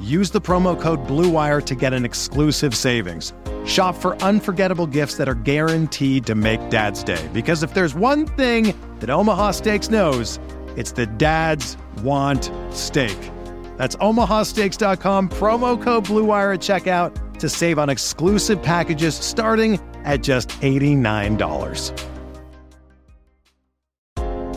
use the promo code BLUEWIRE to get an exclusive savings. Shop for unforgettable gifts that are guaranteed to make Dad's Day. Because if there's one thing that Omaha Steaks knows, it's that dads want steak. That's omahasteaks.com, promo code BLUEWIRE at checkout to save on exclusive packages starting at just $89.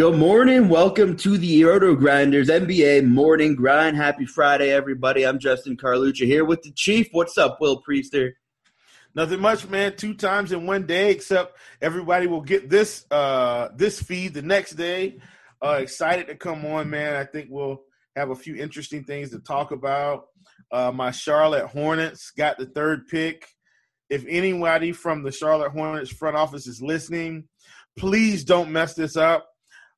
Good morning. Welcome to the Roto Grinders NBA Morning Grind. Happy Friday, everybody. I'm Justin Carlucci here with the Chief. What's up, Will Priester? Nothing much, man. Two times in one day, except everybody will get this uh this feed the next day. Uh excited to come on, man. I think we'll have a few interesting things to talk about. Uh my Charlotte Hornets got the third pick. If anybody from the Charlotte Hornets front office is listening, please don't mess this up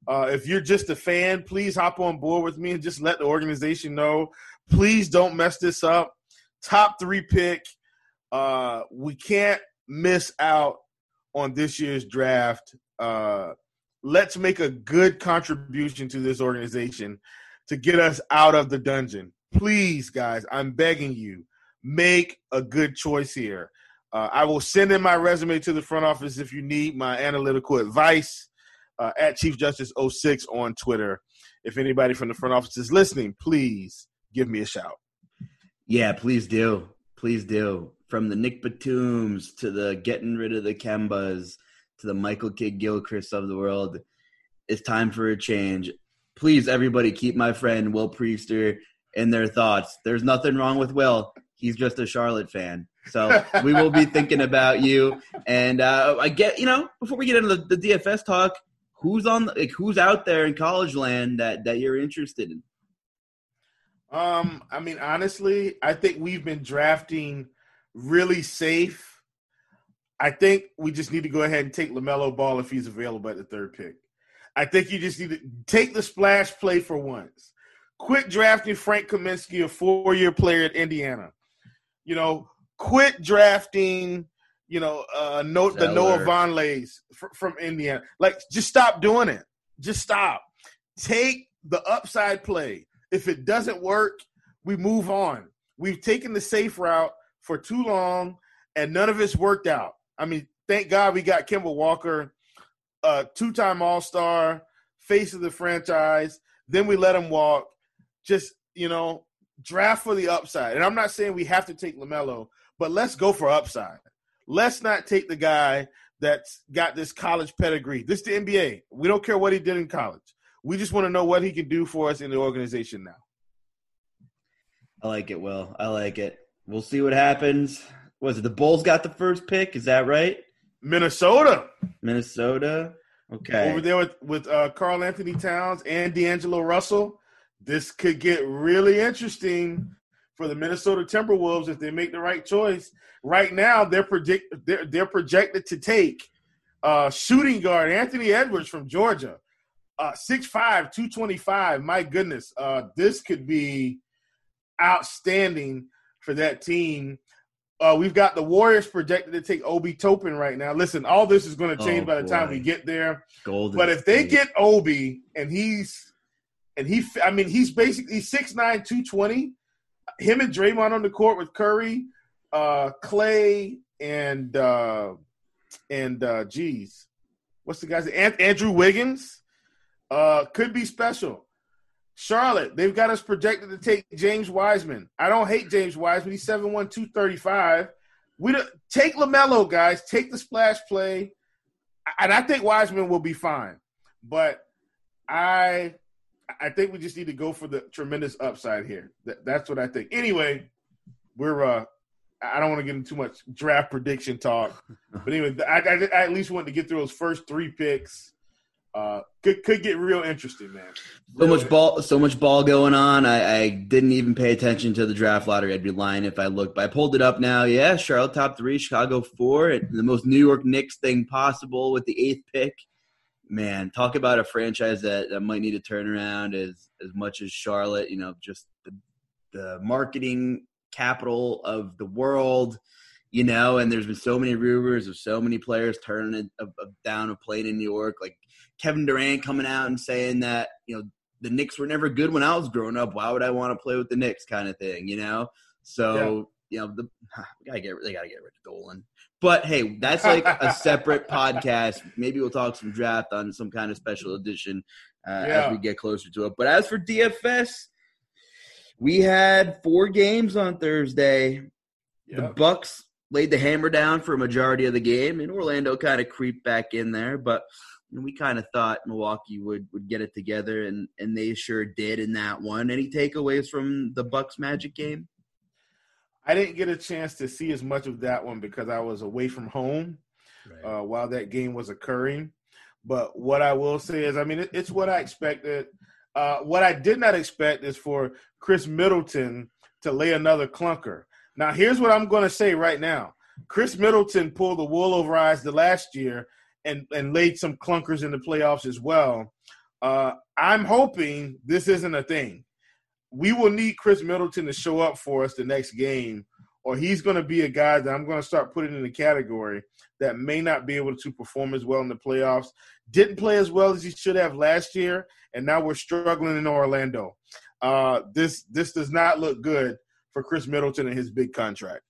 uh, if you're just a fan, please hop on board with me and just let the organization know. Please don't mess this up. Top three pick. Uh, we can't miss out on this year's draft. Uh, let's make a good contribution to this organization to get us out of the dungeon. Please, guys, I'm begging you, make a good choice here. Uh, I will send in my resume to the front office if you need my analytical advice uh, at Chief Justice 06 on Twitter. If anybody from the front office is listening, please give me a shout. Yeah, please do. Please do. From the Nick Batums to the getting rid of the Kembas to the Michael Kidd Gilchrist of the world, it's time for a change. Please, everybody, keep my friend Will Priester in their thoughts. There's nothing wrong with Will. He's just a Charlotte fan. So we will be thinking about you. And uh, I get, you know, before we get into the, the DFS talk, who's on like who's out there in college land that that you're interested in? Um, I mean, honestly, I think we've been drafting really safe. I think we just need to go ahead and take LaMelo Ball if he's available at the third pick. I think you just need to take the splash play for once. Quit drafting Frank Kaminsky, a four-year player at Indiana. You know, quit drafting you know, uh, no, the Noah Vonlehs from Indiana. Like, just stop doing it. Just stop. Take the upside play. If it doesn't work, we move on. We've taken the safe route for too long, and none of it's worked out. I mean, thank God we got Kemba Walker, uh, two-time All-Star, face of the franchise. Then we let him walk. Just you know, draft for the upside. And I'm not saying we have to take LaMelo, but let's go for upside. Let's not take the guy that's got this college pedigree. This is the NBA. We don't care what he did in college. We just want to know what he can do for us in the organization now. I like it, Will. I like it. We'll see what happens. Was it the Bulls got the first pick? Is that right? Minnesota. Minnesota. Okay. Over there with with uh, Karl-Anthony Towns and D'Angelo Russell. This could get really interesting for the Minnesota Timberwolves if they make the right choice. Right now, they're predict they're, they're projected to take uh, shooting guard Anthony Edwards from Georgia, uh, 6'5", 225. My goodness, uh, this could be outstanding for that team. Uh, we've got the Warriors projected to take Obi Toppin right now. Listen, all this is going to change oh, by the boy. time we get there. Golden but if they get Obi and he's and he, I mean, he's basically 6'9", 220. Him and Draymond on the court with Curry, uh, Clay, and uh, and uh, geez, what's the guy's name? Andrew Wiggins uh, could be special. Charlotte, they've got us projected to take James Wiseman. I don't hate James Wiseman. He's 7'1", 235. We don't, take LaMelo, guys. Take the splash play. And I think Wiseman will be fine. But I I think we just need to go for the tremendous upside here. That, that's what I think. Anyway, we're uh I don't want to get into too much draft prediction talk, but anyway, I, I, I, at least wanted to get through those first three picks uh, could could get real interesting, man. so much ball, so much ball going on. I, I, didn't even pay attention to the draft lottery. I'd be lying if I looked. But I pulled it up now. Yeah, Charlotte top three, Chicago four, the most New York Knicks thing possible with the eighth pick. Man, talk about a franchise that, that might need to turn around as as much as Charlotte. You know, just the, the marketing capital of the world you know, and there's been so many rumors of so many players turning of, of down a plane in New York. Like Kevin Durant coming out and saying that you know the Knicks were never good when I was growing up. Why would I want to play with the Knicks? Kind of thing, you know. So yeah. you know the gotta get they gotta get rid of Dolan. But hey, that's like a separate podcast. Maybe we'll talk some draft on some kind of special edition uh, yeah. as we get closer to it. But as for DFS, we had four games on Thursday. Yep. The Bucks laid the hammer down for a majority of the game, and Orlando kind of creeped back in there. But we kind of thought Milwaukee would would get it together, and and they sure did in that one. Any takeaways from the Bucks Magic game? I didn't get a chance to see as much of that one because I was away from home right. uh, while that game was occurring. But what I will say is, I mean, it, it's what I expected. Uh, what I did not expect is for Khris Middleton to lay another clunker. Now, here's what I'm going to say right now. Khris Middleton pulled the wool over eyes the last year and and laid some clunkers in the playoffs as well. Uh, I'm hoping this isn't a thing. We will need Khris Middleton to show up for us the next game, or he's going to be a guy that I'm going to start putting in the category that may not be able to perform as well in the playoffs. Didn't play as well as he should have last year, and now we're struggling in Orlando. Uh, this this does not look good for Khris Middleton and his big contract.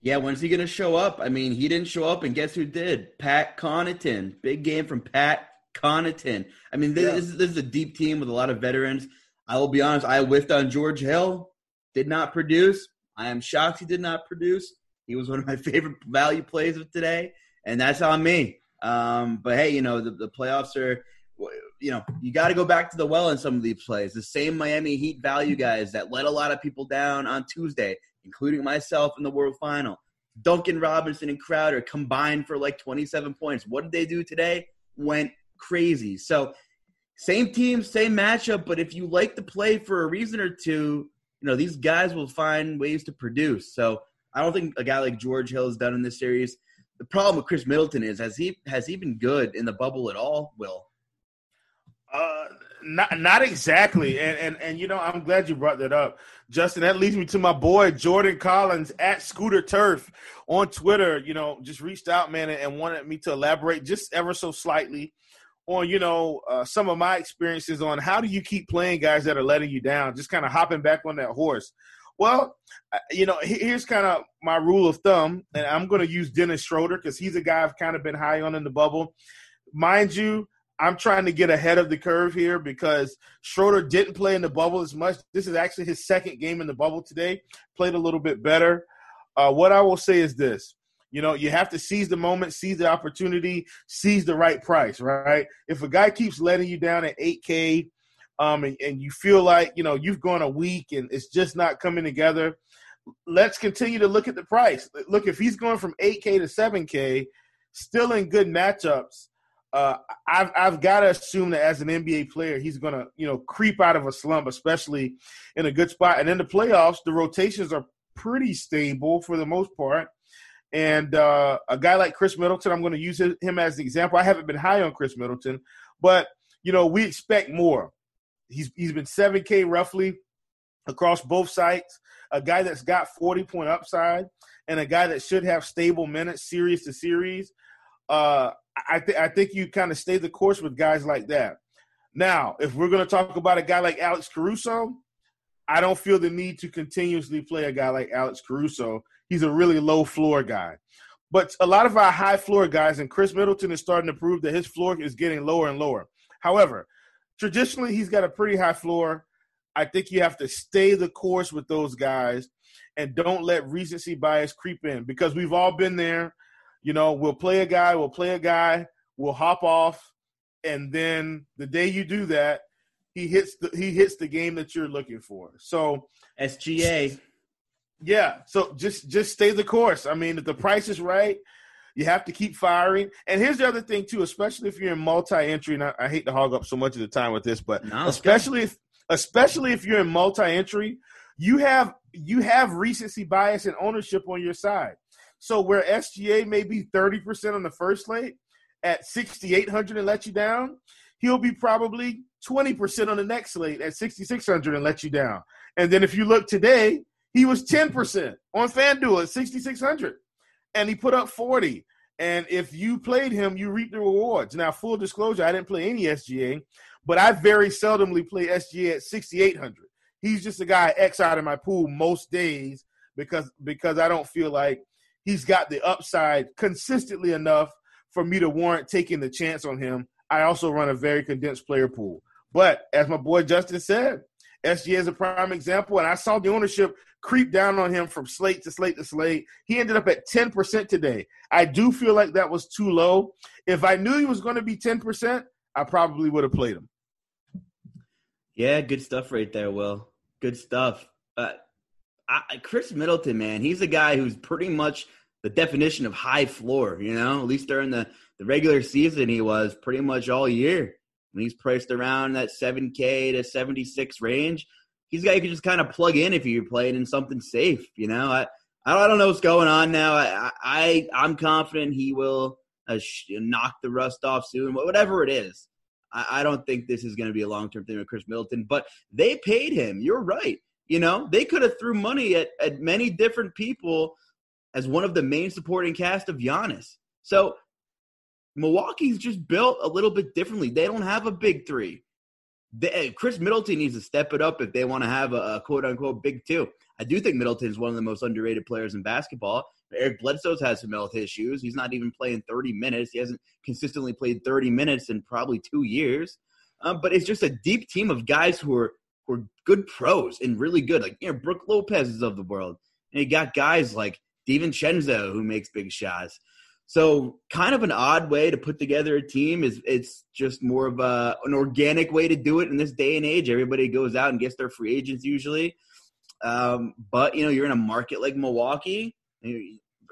Yeah, when's he going to show up? I mean, he didn't show up, and guess who did? Pat Connaughton. Big game from Pat Connaughton. I mean, this, yeah. this, this, is a deep team with a lot of veterans. I will be honest, I whiffed on George Hill. Did not produce. I am shocked he did not produce. He was one of my favorite value plays of today, and that's on me. Um, but hey, you know, the, the playoffs are, you know, you got to go back to the well in some of these plays. The same Miami Heat value guys that let a lot of people down on Tuesday including myself in the World Final. Duncan Robinson and Crowder combined for like 27 points. What did they do today? Went crazy. So, same team, same matchup, but if you like to play for a reason or two, you know, these guys will find ways to produce. So, I don't think a guy like George Hill has done in this series. The problem with Khris Middleton is has he has he been good in the bubble at all? Will uh, not not exactly, and and and you know I'm glad you brought that up, Justin. That leads me to my boy Jordan Collins at Scooter Turf on Twitter. You know, just reached out, man, and wanted me to elaborate just ever so slightly on you know uh, some of my experiences on how do you keep playing guys that are letting you down. Just kind of hopping back on that horse. Well, you know, here's kind of my rule of thumb, and I'm going to use Dennis Schroeder because he's a guy I've kind of been high on in the bubble. Mind you, I'm trying to get ahead of the curve here because Schroeder didn't play in the bubble as much. This is actually his second game in the bubble today. Played a little bit better. Uh, what I will say is this: You know, you have to seize the moment, seize the opportunity, seize the right price, right? If a guy keeps letting you down at 8K, um, and, and you feel like you know you've gone a week and it's just not coming together, let's continue to look at the price. Look, if he's going from 8K to 7K, still in good matchups, uh, I've I've got to assume that as an NBA player, he's going to you know creep out of a slump, especially in a good spot. And in the playoffs, the rotations are pretty stable for the most part. And uh, a guy like Khris Middleton, I'm going to use him as an example. I haven't been high on Khris Middleton, but you know we expect more. He's he's been 7K roughly across both sites. A guy that's got 40 point upside, and a guy that should have stable minutes, series to series. Uh, I think I think you kind of stay the course with guys like that. Now, if we're going to talk about a guy like Alex Caruso, I don't feel the need to continuously play a guy like Alex Caruso. He's a really low floor guy. But a lot of our high floor guys, and Khris Middleton is starting to prove that his floor is getting lower and lower. However, traditionally, he's got a pretty high floor. I think you have to stay the course with those guys and don't let recency bias creep in because we've all been there. You know, we'll play a guy, we'll play a guy, we'll hop off, and then the day you do that, he hits the he hits the game that you're looking for. So SGA. Yeah. So just just stay the course. I mean, if the price is right, you have to keep firing. And here's the other thing too, especially if you're in multi-entry. And I, I hate to hog up so much of the time with this, but no, especially if especially if you're in multi-entry, you have you have recency bias and ownership on your side. So where SGA may be 30% on the first slate at 6,800 and let you down, he'll be probably 20% on the next slate at 6,600 and let you down. And then if you look today, he was 10% on FanDuel at 6,600 and he put up 40. And if you played him, you reap the rewards. Now, full disclosure, I didn't play any SGA, but I very seldomly play SGA at 6,800. He's just a guy X out of my pool most days because because I don't feel like he's got the upside consistently enough for me to warrant taking the chance on him. I also run a very condensed player pool. But as my boy Justin said, SGA is a prime example, and I saw the ownership creep down on him from slate to slate to slate. He ended up at 10% today. I do feel like that was too low. If I knew he was going to be 10%, I probably would have played him. Yeah, good stuff right there, Will. Good stuff. Uh, I, Khris Middleton, man, he's a guy who's pretty much the definition of high floor. You know, at least during the the regular season, he was pretty much all year. When he's priced around that seven K to seventy six range, he's a guy you can just kind of plug in if you're playing in something safe. You know, I I don't know what's going on now. I, I I'm confident he will uh, knock the rust off soon. Whatever it is, I, I don't think this is going to be a long term thing with Khris Middleton. But they paid him. You're right. You know, they could have threw money at, at many different people as one of the main supporting cast of Giannis. So Milwaukee's just built a little bit differently. They don't have a big three. They, Khris Middleton needs to step it up if they want to have a, a, quote unquote big two. I do think Middleton is one of the most underrated players in basketball. Eric Bledsoe's has some health issues. He's not even playing 30 minutes. He hasn't consistently played 30 minutes in probably two years. Um, but it's just a deep team of guys who are who are good pros and really good. Like you know, Brook Lopez is of the world, and you got guys like DiVincenzo who makes big shots. So kind of an odd way to put together a team is it's just more of a, an organic way to do it in this day and age. Everybody goes out and gets their free agents usually. Um, but you know, you're in a market like Milwaukee.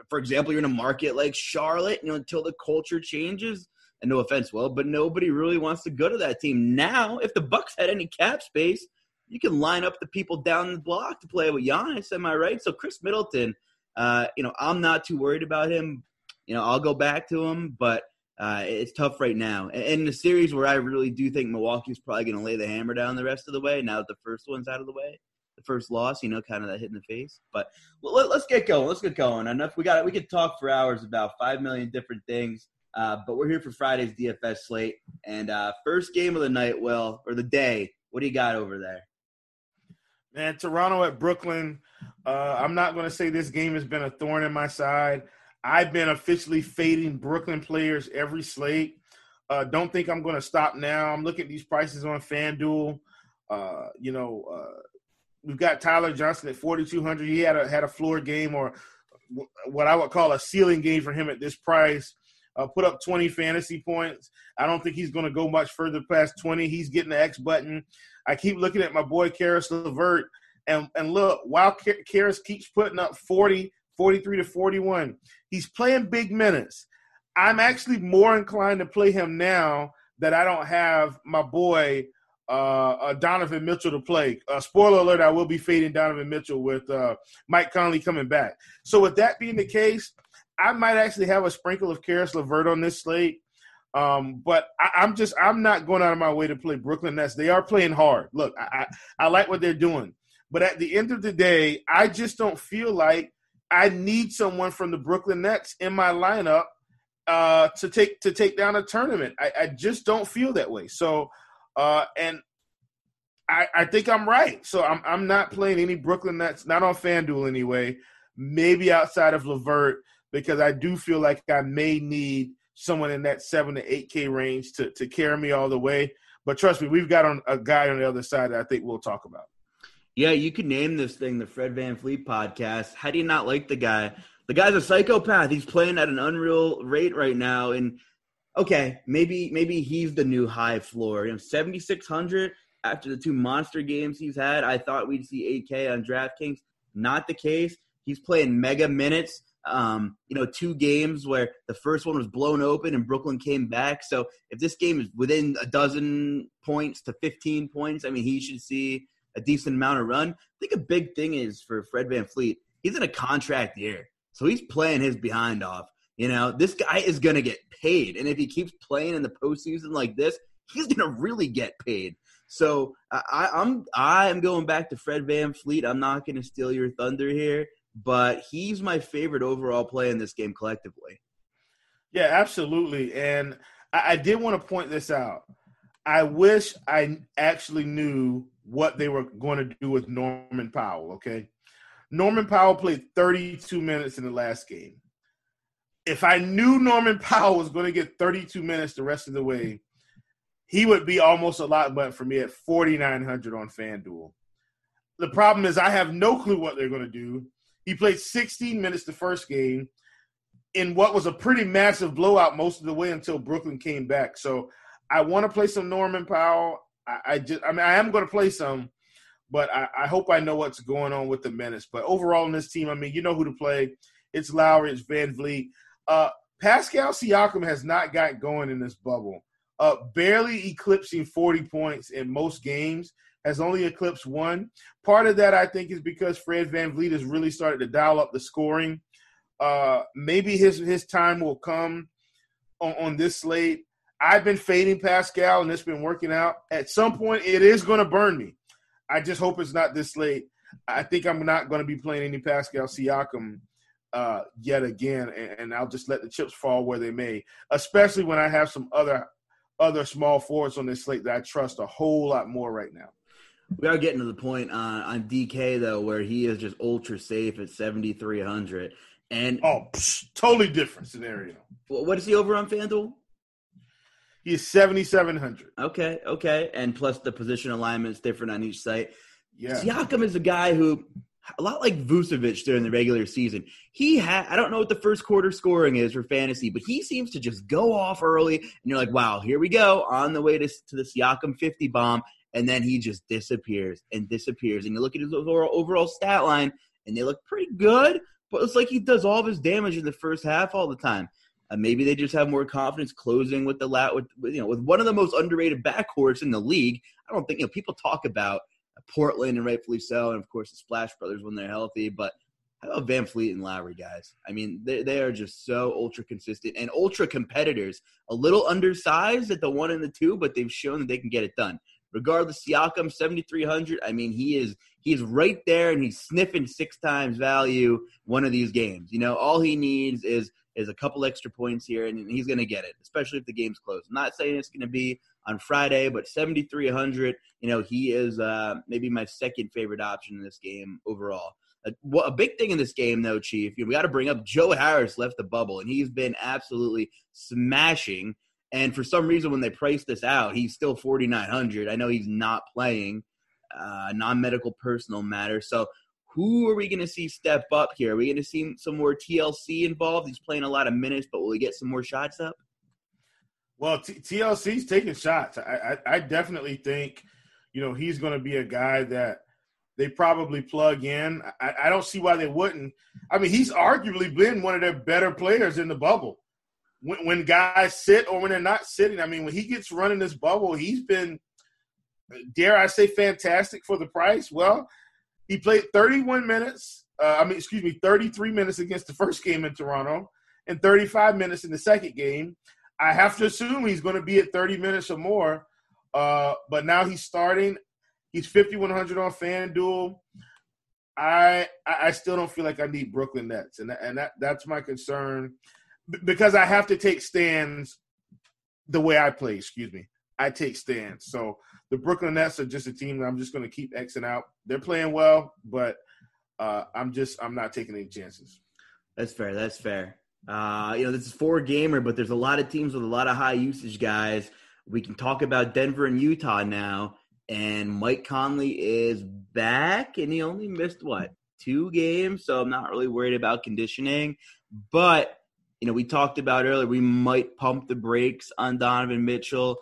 For example, you're in a market like Charlotte. You know, until the culture changes. And no offense, well, but nobody really wants to go to that team now. If the Bucks had any cap space, you can line up the people down the block to play with Giannis. Am I right? So Khris Middleton, uh, you know, I'm not too worried about him. You know, I'll go back to them, but uh, it's tough right now. In the series where I really do think Milwaukee's probably going to lay the hammer down the rest of the way, now that the first one's out of the way, the first loss, you know, kind of that hit in the face. But let, us get going. Let's get going. Enough. We got. We could talk for hours about five million different things. Uh, but we're here for Friday's DFS slate and uh, first game of the night, Well, or the day. What do you got over there? Man, Toronto at Brooklyn. Uh, I'm not going to say this game has been a thorn in my side. I've been officially fading Brooklyn players every slate. Uh, don't think I'm going to stop now. I'm looking at these prices on FanDuel. Uh, you know, uh, we've got Tyler Johnson at 4,200. He had a had a floor game or what I would call a ceiling game for him at this price. Uh, put up 20 fantasy points. I don't think he's going to go much further past 20. He's getting the X button. I keep looking at my boy Caris LeVert, and and look, while Caris keeps putting up 40, 43 to 41, he's playing big minutes. I'm actually more inclined to play him now that I don't have my boy uh, uh, Donovan Mitchell to play. Uh, spoiler alert: I will be fading Donovan Mitchell with uh, Mike Conley coming back. So, with that being the case, I might actually have a sprinkle of Caris LeVert on this slate. Um, but I, am just I'm not going out of my way to play Brooklyn Nets. They are playing hard. Look, I, I, I like what they're doing, but at the end of the day, I just don't feel like I need someone from the Brooklyn Nets in my lineup uh, to take to take down a tournament. I, I just don't feel that way. So, uh, and I, I think I'm right. So I'm I'm not playing any Brooklyn Nets, not on FanDuel anyway. Maybe outside of LeVert because I do feel like I may need someone in that seven to eight K range to to carry me all the way. But trust me, we've got on a guy on the other side that I think we'll talk about. Yeah, you could name this thing the Fred Van VanVleet podcast. How do you not like the guy? The guy's a psychopath. He's playing at an unreal rate right now. And okay, maybe maybe he's the new high floor. You know, seventy six hundred after the two monster games he's had. I thought we'd see eight K on DraftKings. Not the case. He's playing mega minutes um, you know, two games where the first one was blown open and Brooklyn came back. So if this game is within a dozen points to 15 points, I mean, he should see a decent amount of run. I think a big thing is for Fred VanVleet, he's in a contract year. So he's playing his behind off. You know, this guy is going to get paid. And if he keeps playing in the postseason like this, he's going to really get paid. So I, I'm I'm going back to Fred VanVleet. I'm not going to steal your thunder here but he's my favorite overall play in this game collectively. Yeah, absolutely. And I, I did want to point this out. I wish I actually knew what they were going to do with Norman Powell, okay? Norman Powell played 32 minutes in the last game. If I knew Norman Powell was going to get 32 minutes the rest of the way, he would be almost a lot but for me at 4900 on FanDuel. The problem is I have no clue what they're going to do. He played 16 minutes the first game in what was a pretty massive blowout most of the way until Brooklyn came back. So I want to play some Norman Powell. I, I just, I mean, I am going to play some, but I, I, hope I know what's going on with the menace. But overall in this team, I mean, you know who to play. It's Lowry, it's VanVleet. Uh, Pascal Siakam has not got going in this bubble. Uh, barely eclipsing 40 points in most games has only eclipsed one. Part of that, I think, is because Fred VanVleet has really started to dial up the scoring. Uh, maybe his his time will come on, on this slate. I've been fading Pascal, and it's been working out. At some point, it is going to burn me. I just hope it's not this late. I think I'm not going to be playing any Pascal Siakam uh, yet again, and, and, I'll just let the chips fall where they may. Especially when I have some other other small forwards on this slate that I trust a whole lot more right now. We are getting to the point on, on DK though, where he is just ultra safe at seventy three hundred. And oh, psh, totally different scenario. What is he over on FanDuel? He is seventy seven hundred. Okay, okay, and plus the position alignment is different on each site. Yeah, Siakam is a guy who, a lot like Vucevic during the regular season, he had. I don't know what the first quarter scoring is for fantasy, but he seems to just go off early, and you're like, wow, here we go on the way to to the Siakam fifty bomb, and then he just disappears and disappears. And you look at his overall, overall stat line, and they look pretty good, but it's like he does all of his damage in the first half all the time. Uh, maybe they just have more confidence closing with the lat with, with, you know with one of the most underrated backcourts in the league. I don't think you know people talk about Portland and rightfully so, and of course the Splash Brothers when they're healthy. But how about VanVleet and Lowry, guys? I mean, they, they are just so ultra consistent and ultra competitors. A little undersized at the one and the two, but they've shown that they can get it done regardless, Siakam 7,300. I mean, he is he's right there and he's sniffing six times value one of these games. You know, all he needs is is a couple extra points here, and he's going to get it, especially if the game's close. Not saying it's going to be on Friday, but 7,300. You know, he is uh, maybe my second favorite option in this game overall. Uh, what, a big thing in this game, though, Chief, you know, we got to bring up Joe Harris left the bubble, and he's been absolutely smashing. And for some reason, when they priced this out, he's still 4,900. I know he's not playing, uh, non medical personal matter. So, Who are we going to see step up here? Are we going to see some more TLC involved? He's playing a lot of minutes, but will we get some more shots up? Well, T- TLC's taking shots. I, I, I definitely think, you know, he's going to be a guy that they probably plug in. I, I don't see why they wouldn't. I mean, he's arguably been one of their better players in the bubble. When, when guys sit or when they're not sitting, I mean, when he gets running this bubble, he's been, dare I say, fantastic for the price. Well, he played 31 minutes. Uh, I mean, excuse me, 33 minutes against the first game in Toronto, and 35 minutes in the second game. I have to assume he's going to be at 30 minutes or more. Uh, but now he's starting. He's 5100 on FanDuel. I I still don't feel like I need Brooklyn Nets, and and that that's my concern because I have to take stands the way I play. Excuse me, I take stands. So the Brooklyn Nets are just a team that I'm just going to keep xing out. They're playing well, but uh, I'm just I'm not taking any chances. That's fair. That's fair. Uh, you know, this is four gamer, but there's a lot of teams with a lot of high usage guys. We can talk about Denver and Utah now. And Mike Conley is back, and he only missed what two games, so I'm not really worried about conditioning. But you know, we talked about earlier, we might pump the brakes on Donovan Mitchell.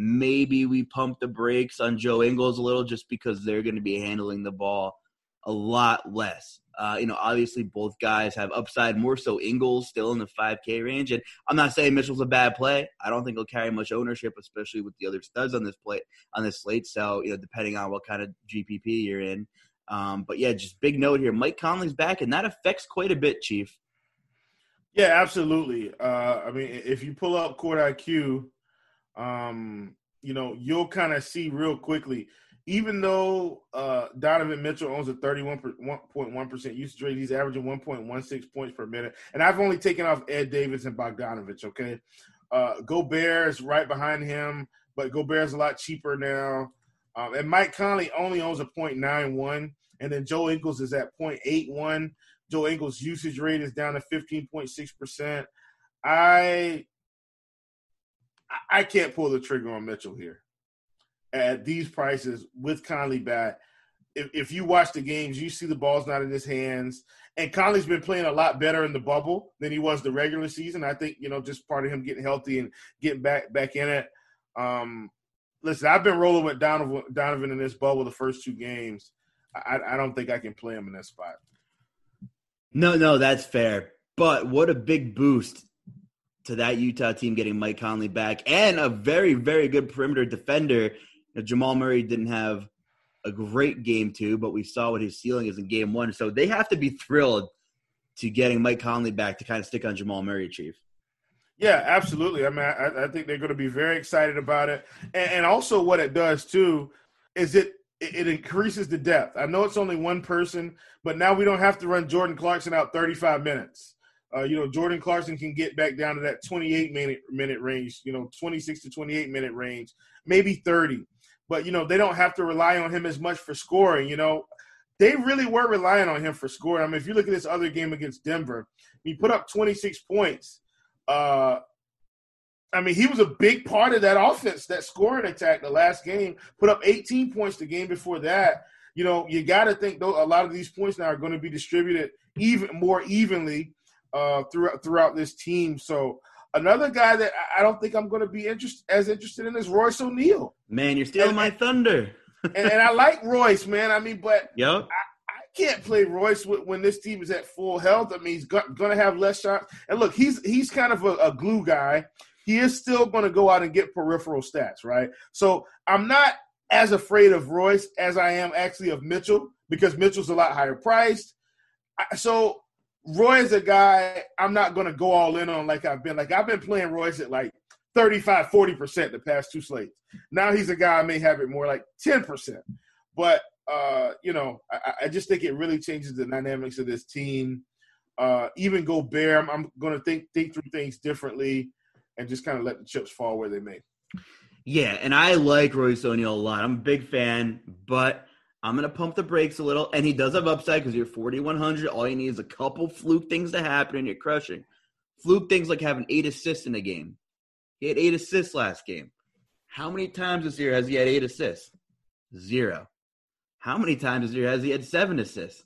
Maybe we pump the brakes on Joe Ingles a little just because they're going to be handling the ball a lot less. Uh, you know, obviously both guys have upside. More so, Ingles still in the 5K range, and I'm not saying Mitchell's a bad play. I don't think he'll carry much ownership, especially with the other studs on this plate on this slate. So, you know, depending on what kind of GPP you're in. Um, but yeah, just big note here: Mike Conley's back, and that affects quite a bit, Chief. Yeah, absolutely. Uh, I mean, if you pull up Court IQ, um, you know, you'll kind of see real quickly even though uh, Donovan Mitchell owns a 31.1% usage rate, he's averaging 1.16 points per minute. And I've only taken off Ed Davis and Bogdanovich, okay? Uh, Gobert is right behind him, but Gobert is a lot cheaper now. Um, and Mike Conley only owns a 0.91, and then Joe Ingles is at 0.81. Joe Ingles' usage rate is down to 15.6%. I I can't pull the trigger on Mitchell here at these prices with Conley back. If, if you watch the games, you see the ball's not in his hands. And Conley's been playing a lot better in the bubble than he was the regular season. I think, you know, just part of him getting healthy and getting back back in it. Um, listen, I've been rolling with Donovan, Donovan in this bubble the first two games. I, I don't think I can play him in this spot. No, no, that's fair. But what a big boost to that Utah team getting Mike Conley back and a very, very good perimeter defender Jamal Murray didn't have a great game two, but we saw what his ceiling is in game one. So they have to be thrilled to getting Mike Conley back to kind of stick on Jamal Murray, Chief. Yeah, absolutely. I mean, I, I think they're going to be very excited about it, and, and also what it does too is it it increases the depth. I know it's only one person, but now we don't have to run Jordan Clarkson out 35 minutes. Uh, you know, Jordan Clarkson can get back down to that 28 minute minute range. You know, 26 to 28 minute range, maybe 30 but you know they don't have to rely on him as much for scoring. You know, they really were relying on him for scoring. I mean, if you look at this other game against Denver, he put up 26 points. Uh, I mean, he was a big part of that offense, that scoring attack. The last game put up 18 points. The game before that, you know, you got to think though a lot of these points now are going to be distributed even more evenly uh, throughout throughout this team. So Another guy that I don't think I'm going to be interest, as interested in is Royce O'Neale. Man, you're stealing and, my thunder. and, and, I like Royce, man. I mean, but yep. I, I can't play Royce when this team is at full health. I mean, he's going to have less shots. And look, he's he's kind of a, a glue guy. He is still going to go out and get peripheral stats, right? So I'm not as afraid of Royce as I am actually of Mitchell because Mitchell's a lot higher priced. So Roy is a guy I'm not going to go all in on like I've been. Like I've been playing Royce at like 35, 40% the past two slates. Now he's a guy I may have it more like 10%. But, uh, you know, I, I just think it really changes the dynamics of this team. Uh, even Gobert, I'm, I'm going to think think through things differently and just kind of let the chips fall where they may. Yeah, and I like Royce O'Neale a lot. I'm a big fan, but I'm going to pump the brakes a little. And he does have upside because you're 4,100. All you need is a couple fluke things to happen and you're crushing. Fluke things like having eight assists in a game. He had eight assists last game. How many times this year has he had eight assists? Zero. How many times this year has he had seven assists?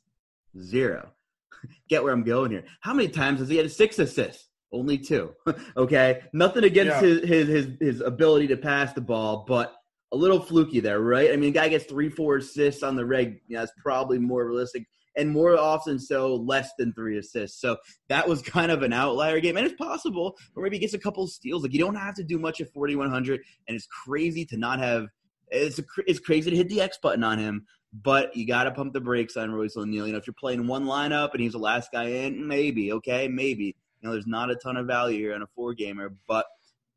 Zero. Get where I'm going here. How many times has he had six assists? Only two. okay. Nothing against Yeah. his, his his his ability to pass the ball, but a little fluky there, right? I mean, a guy gets three, four assists on the reg. Yeah, that's probably more realistic, and more often so, less than three assists. So that was kind of an outlier game, and it's possible, or maybe he gets a couple steals. Like you don't have to do much at 4100, and it's crazy to not have. It's a, it's crazy to hit the X button on him, but you got to pump the brakes on Royce O'Neale. You know, if you're playing one lineup and he's the last guy in, maybe okay, maybe. You know, there's not a ton of value here on a four gamer, but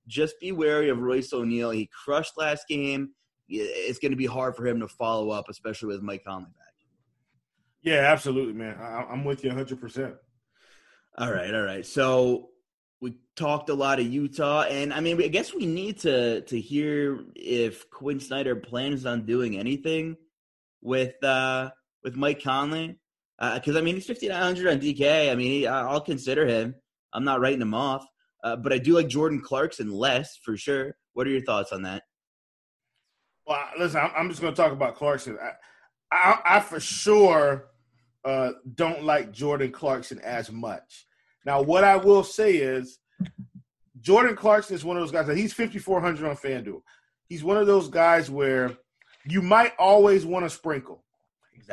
just be wary of Royce O'Neale. He crushed last game. It's going to be hard for him to follow up, especially with Mike Conley back. Yeah, absolutely, man. I, I'm with you 100. percent All right, all right. So we talked a lot of Utah, and I mean, I guess we need to to hear if Quinn Snyder plans on doing anything with uh with Mike Conley, because I mean he's 5900 on DK. I mean, he, I'll consider him. I'm not writing him off, uh, but I do like Jordan Clarkson less for sure. What are your thoughts on that? Well, listen, I'm, I'm just going to talk about Clarkson. I, I, I for sure uh, don't like Jordan Clarkson as much. Now, what I will say is, Jordan Clarkson is one of those guys that he's 5,400 on FanDuel. He's one of those guys where you might always want to sprinkle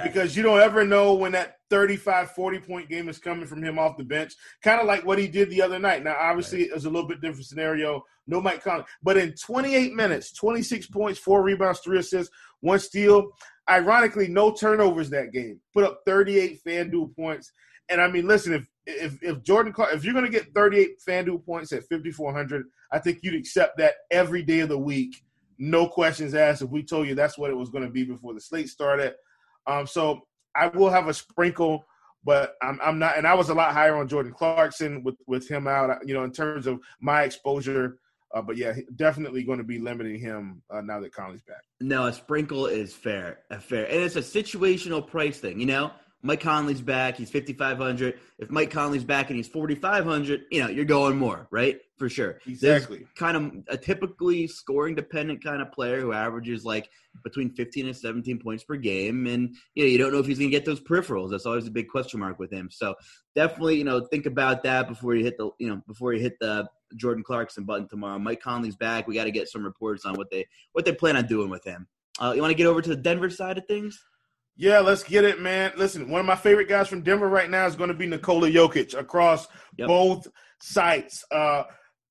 because you don't ever know when that 35 40 point game is coming from him off the bench. Kind of like what he did the other night. Now obviously it was a little bit different scenario. No mike conley. But in 28 minutes 26 points four rebounds three assists one steal. Ironically no turnovers that game. Put up 38 fanduel points. And i mean listen if if, if jordan Clark, if you're going to get 38 fanduel points at 5400 i think you'd accept that every day of the week. No questions asked. If we told you that's what it was going to be before the slate started um, so I will have a sprinkle, but I'm, I'm not. And I was a lot higher on Jordan Clarkson with with him out. You know, in terms of my exposure. Uh, but yeah, definitely going to be limiting him uh, now that Conley's back. No, a sprinkle is fair, fair, and it's a situational price thing. You know, Mike Conley's back; he's fifty five hundred. If Mike Conley's back and he's forty five hundred, you know, you're going more, right? For sure. Exactly. There's kind of a typically scoring dependent kind of player who averages like between fifteen and seventeen points per game, and you know, you don't know if he's going to get those peripherals. That's always a big question mark with him. So definitely, you know, think about that before you hit the, you know, before you hit the Jordan Clarkson button tomorrow. Mike Conley's back. We got to get some reports on what they what they plan on doing with him. Uh, you want to get over to the Denver side of things? Yeah, let's get it, man. Listen, one of my favorite guys from Denver right now is going to be Nikola Jokic across Yep. both sites. Uh,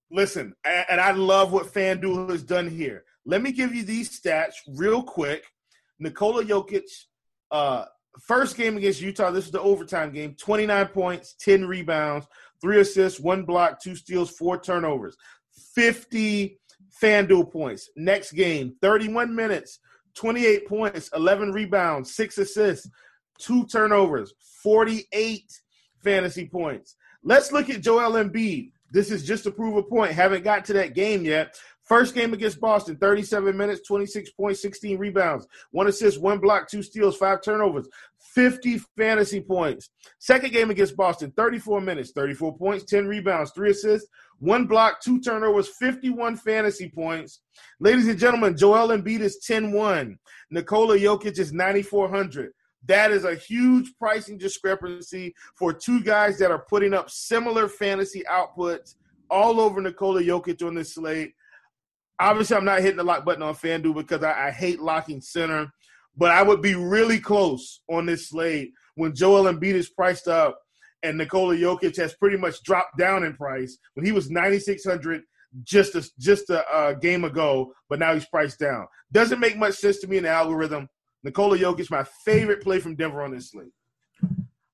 listen, and, I love what FanDuel has done here. Let me give you these stats real quick. Nikola Jokic, uh, first game against Utah, this is the overtime game 29 points, 10 rebounds, three assists, one block, two steals, four turnovers, 50 FanDuel points. Next game, 31 minutes, 28 points, 11 rebounds, six assists, two turnovers, 48 fantasy points. Let's look at Joel Embiid. This is just to prove a point. Haven't got to that game yet. First game against Boston, 37 minutes, 26 points, 16 rebounds, one assist, one block, two steals, five turnovers, 50 fantasy points. Second game against Boston, 34 minutes, 34 points, 10 rebounds, three assists, one block, two turnovers, 51 fantasy points. Ladies and gentlemen, Joel Embiid is 10 1. Nikola Jokic is 9,400. That is a huge pricing discrepancy for two guys that are putting up similar fantasy outputs all over Nikola Jokic on this slate. Obviously, I'm not hitting the lock button on FanDuel because I, I hate locking center, but I would be really close on this slate when Joel Embiid is priced up and Nikola Jokic has pretty much dropped down in price when he was 9,600 just a, just a uh, game ago, but now he's priced down. Doesn't make much sense to me in the algorithm. Nikola Jokic, my favorite play from Denver on this slate.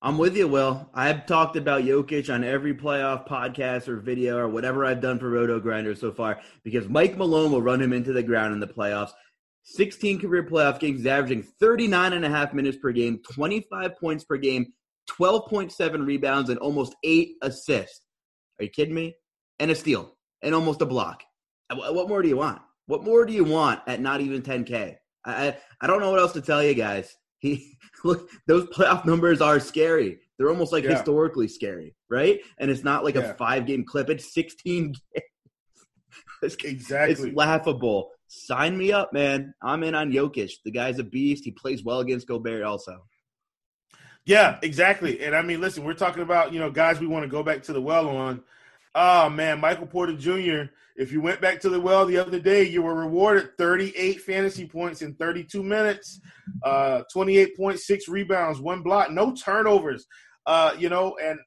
I'm with you, Will. I've talked about Jokic on every playoff podcast or video or whatever I've done for Roto Grinder so far because Mike Malone will run him into the ground in the playoffs. 16 career playoff games, averaging 39 and a half minutes per game, 25 points per game, 12.7 rebounds, and almost eight assists. Are you kidding me? And a steal, and almost a block. What more do you want? What more do you want at not even 10K? I, I, I don't know what else to tell you guys. He look those playoff numbers are scary. They're almost like Yeah. historically scary, right? And it's not like Yeah. a five game clip. It's 16 games. It's, Exactly. it's laughable. Sign me up, man. I'm in on Jokic. The guy's a beast. He plays well against Gobert also. Yeah, exactly. And I mean, listen, we're talking about you know guys we want to go back to the well on. Oh man, Michael Porter Jr. If you went back to the well the other day, you were rewarded 38 fantasy points in 32 minutes, uh, 28.6 rebounds, one block, no turnovers. Uh, you know, and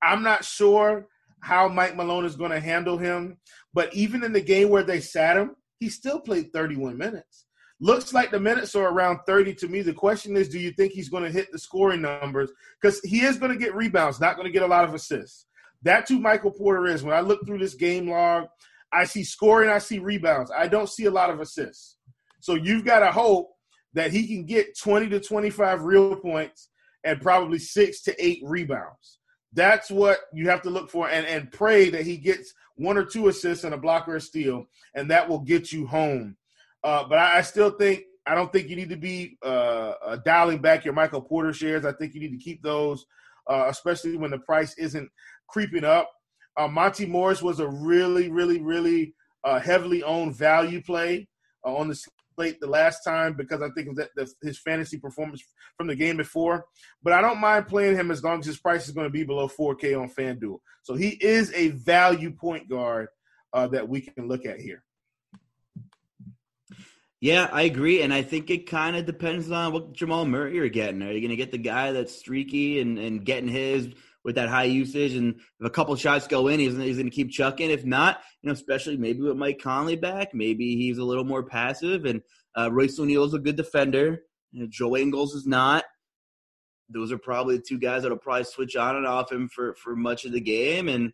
I'm not sure how Mike Malone is going to handle him, but even in the game where they sat him, he still played 31 minutes. Looks like the minutes are around 30 to me. The question is, do you think he's going to hit the scoring numbers? Because he is going to get rebounds, not going to get a lot of assists. That's who Michael Porter is. When I look through this game log, I see scoring, I see rebounds. I don't see a lot of assists. So you've got to hope that he can get 20 to 25 real points and probably six to eight rebounds. That's what you have to look for and, and pray that he gets one or two assists and a block or a steal, and that will get you home. Uh, but I, I, still think I don't think you need to be uh, uh, dialing back your Michael Porter shares. I think you need to keep those, uh, especially when the price isn't creeping up. Uh, Monte Morris was a really, really, really heavily owned value play on the slate the last time because I think that the, his fantasy performance from the game before. But I don't mind playing him as long as his price is going to be below 4K on FanDuel. So he is a value point guard uh, that we can look at here. Yeah, I agree, and I think it kind of depends on what Jamal Murray you're getting. Are you going to get the guy that's streaky and, and getting his with that high usage. And if a couple shots go in, he's, he's going to keep chucking. If not, you know, especially maybe with Mike Conley back, maybe he's a little more passive. And uh, Royce O'Neale is a good defender. You know, Joe Ingles is not. Those are probably the two guys that'll probably switch on and off him for, for much of the game. And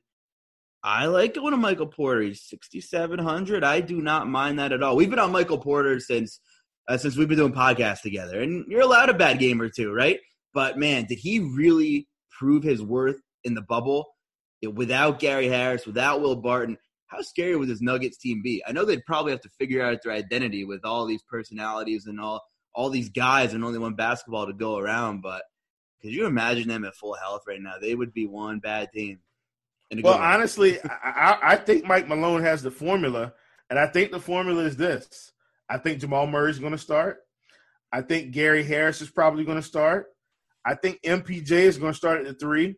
I like going to Michael Porter. He's 6,700. I do not mind that at all. We've been on Michael Porter since uh, since we've been doing podcasts together. And you're allowed a bad game or two, right? But man, did he really prove his worth in the bubble without Gary Harris, without Will Barton. How scary would this Nuggets team be? I know they'd probably have to figure out their identity with all these personalities and all all these guys and only one basketball to go around. But could you imagine them at full health right now? They would be one bad team. Well, honestly, I, I think Mike Malone has the formula, and I think the formula is this. I think Jamal Murray is going to start. I think Gary Harris is probably going to start. I think MPJ is going to start at the three.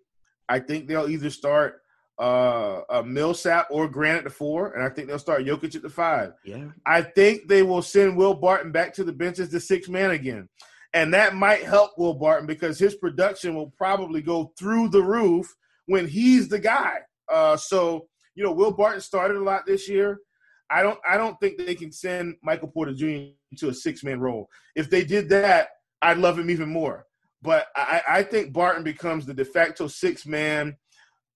I think they'll either start uh, a Millsap or Grant at the four, and I think they'll start Jokic at the five. Yeah. I think they will send Will Barton back to the bench as the six man again. And that might help Will Barton because his production will probably go through the roof when he's the guy. Uh, so, you know, Will Barton started a lot this year. I don't I don't think they can send Michael Porter Jr. to a six man role. If they did that, I'd love him even more. But I, I think Barton becomes the de facto six man.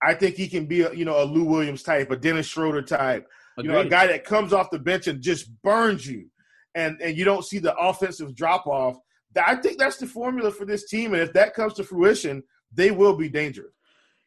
I think he can be a you know a Lou Williams type, a Dennis Schroeder type, Agreed. you know, a guy that comes off the bench and just burns you, and and you don't see the offensive drop off. I think that's the formula for this team, and if that comes to fruition, they will be dangerous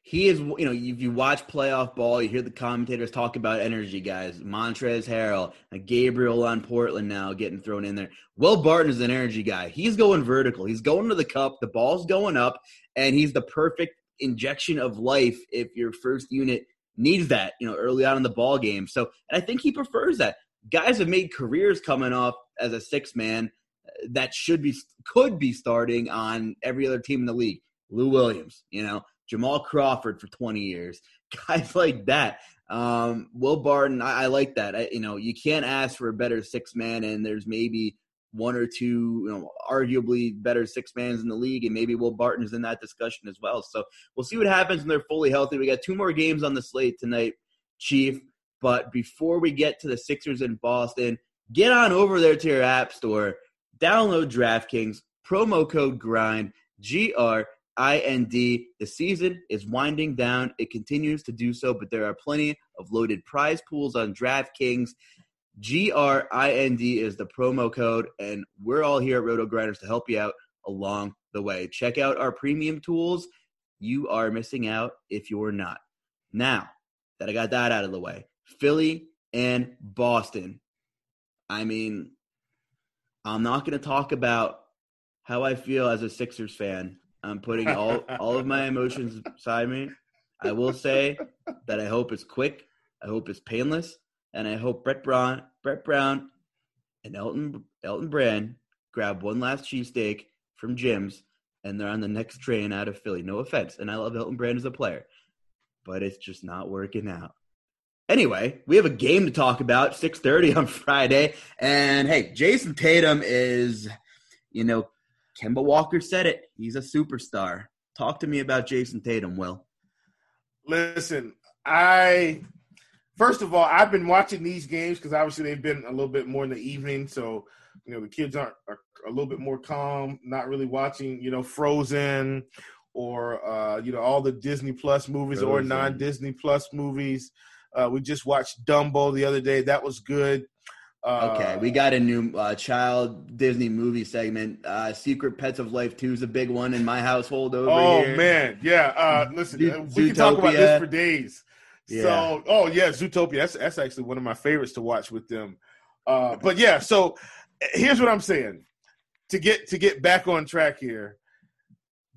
he is, you know, if you watch playoff ball, you hear the commentators talk about energy guys, Montrezl Harrell, uh, Gabriel on Portland now getting thrown in there. Will Barton is an energy guy. He's going vertical. He's going to the cup. The ball's going up, and he's the perfect injection of life if your first unit needs that, you know, early on in the ball game. So, and I think he prefers that. Guys have made careers coming off as a six man uh, that should be could be starting on every other team in the league. Lou Williams, you know, Jamal Crawford for 20 years, guys like that. Um, Will Barton, I, I like that. I, you know, you can't ask for a better six man, and there's maybe one or two, you know, arguably better six mans in the league, and maybe Will Barton is in that discussion as well. So we'll see what happens when they're fully healthy. We got two more games on the slate tonight, Chief. But before we get to the Sixers in Boston, get on over there to your app store, download DraftKings, promo code GRIND, G R IND. The season is winding down. It continues to do so, but there are plenty of loaded prize pools on DraftKings. GRIND is the promo code, and we're all here at Roto Grinders to help you out along the way. Check out our premium tools. You are missing out if you're not. Now that I got that out of the way, Philly and Boston. I mean, I'm not going to talk about how I feel as a Sixers fan I'm putting all all of my emotions beside me. I will say that I hope it's quick. I hope it's painless, and I hope Brett Brown, Brett Brown, and Elton Elton Brand grab one last cheesesteak from Jim's and they're on the next train out of Philly. No offense, and I love Elton Brand as a player, but it's just not working out. Anyway, we have a game to talk about, 6:30 on Friday, and hey, Jayson Tatum is, you know, Kemba Walker said it. He's a superstar. Talk to me about Jayson Tatum, Will. Listen, I first of all, I've been watching these games because obviously they've been a little bit more in the evening, so you know the kids aren't are a little bit more calm, not really watching, you know, Frozen or uh, you know all the Disney Plus movies Frozen. or non Disney Plus movies. Uh, we just watched Dumbo the other day. That was good. Uh, okay, we got a new uh, child Disney movie segment. Uh, Secret Pets of Life 2 is a big one in my household over oh, here. Oh, man, yeah. Uh, listen, Z- we can talk about this for days. Yeah. So, oh yeah, Zootopia. That's that's actually one of my favorites to watch with them. Uh, but yeah, so here's what I'm saying. To get to get back on track here,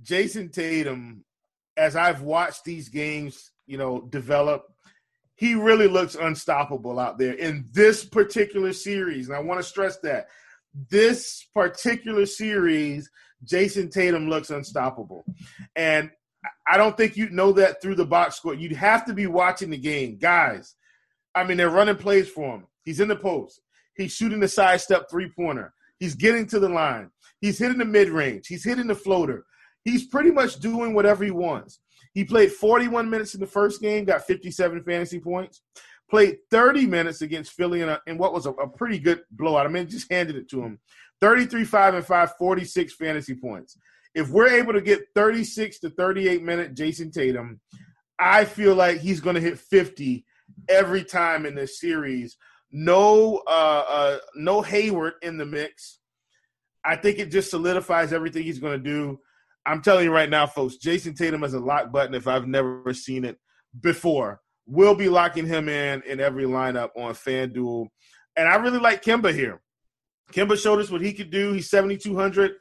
Jayson Tatum, as I've watched these games, you know, develop he really looks unstoppable out there in this particular series. And I want to stress that this particular series, Jayson Tatum looks unstoppable. And I don't think you'd know that through the box score. You'd have to be watching the game. Guys, I mean, they're running plays for him. He's in the post. He's shooting the side step three pointer. He's getting to the line. He's hitting the mid range. He's hitting the floater. He's pretty much doing whatever he wants. He played 41 minutes in the first game, got 57 fantasy points. Played 30 minutes against Philly in, a, in what was a, a, pretty good blowout. I mean, just handed it to him. 33, 5, and 5, 46 fantasy points. If we're able to get 36 to 38 minute Jayson Tatum, I feel like he's going to hit 50 every time in this series. No, uh, uh, no Hayward in the mix. I think it just solidifies everything he's going to do. I'm telling you right now, folks, Jayson Tatum has a lock button if I've never seen it before. We'll be locking him in in every lineup on FanDuel. And I really like Kemba here. Kemba showed us what he could do. He's 7,200.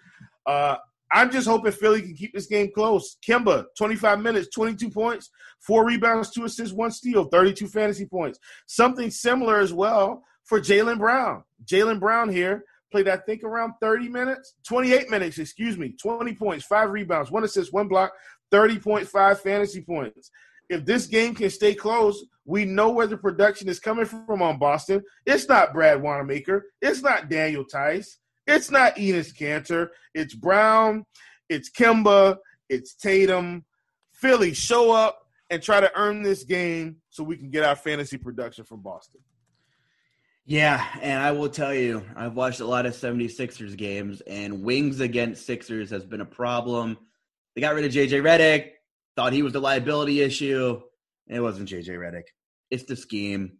Uh, I'm just hoping Philly can keep this game close. Kemba, 25 minutes, 22 points, four rebounds, two assists, one steal, 32 fantasy points. Something similar as well for Jaylen Brown. Jaylen Brown here played, I think, around 30 minutes, 28 minutes, excuse me, 20 points, five rebounds, one assist, one block, 30.5 fantasy points. If this game can stay close, we know where the production is coming from on Boston. It's not Brad Wanamaker. It's not Daniel Theis. It's not Enes Kanter. It's Brown. It's Kemba. It's Tatum. Philly, show up and try to earn this game so we can get our fantasy production from Boston. Yeah, and I will tell you, I've watched a lot of 76ers games, and wings against Sixers has been a problem. They got rid of JJ Redick, thought he was the liability issue. It wasn't JJ Redick. It's the scheme.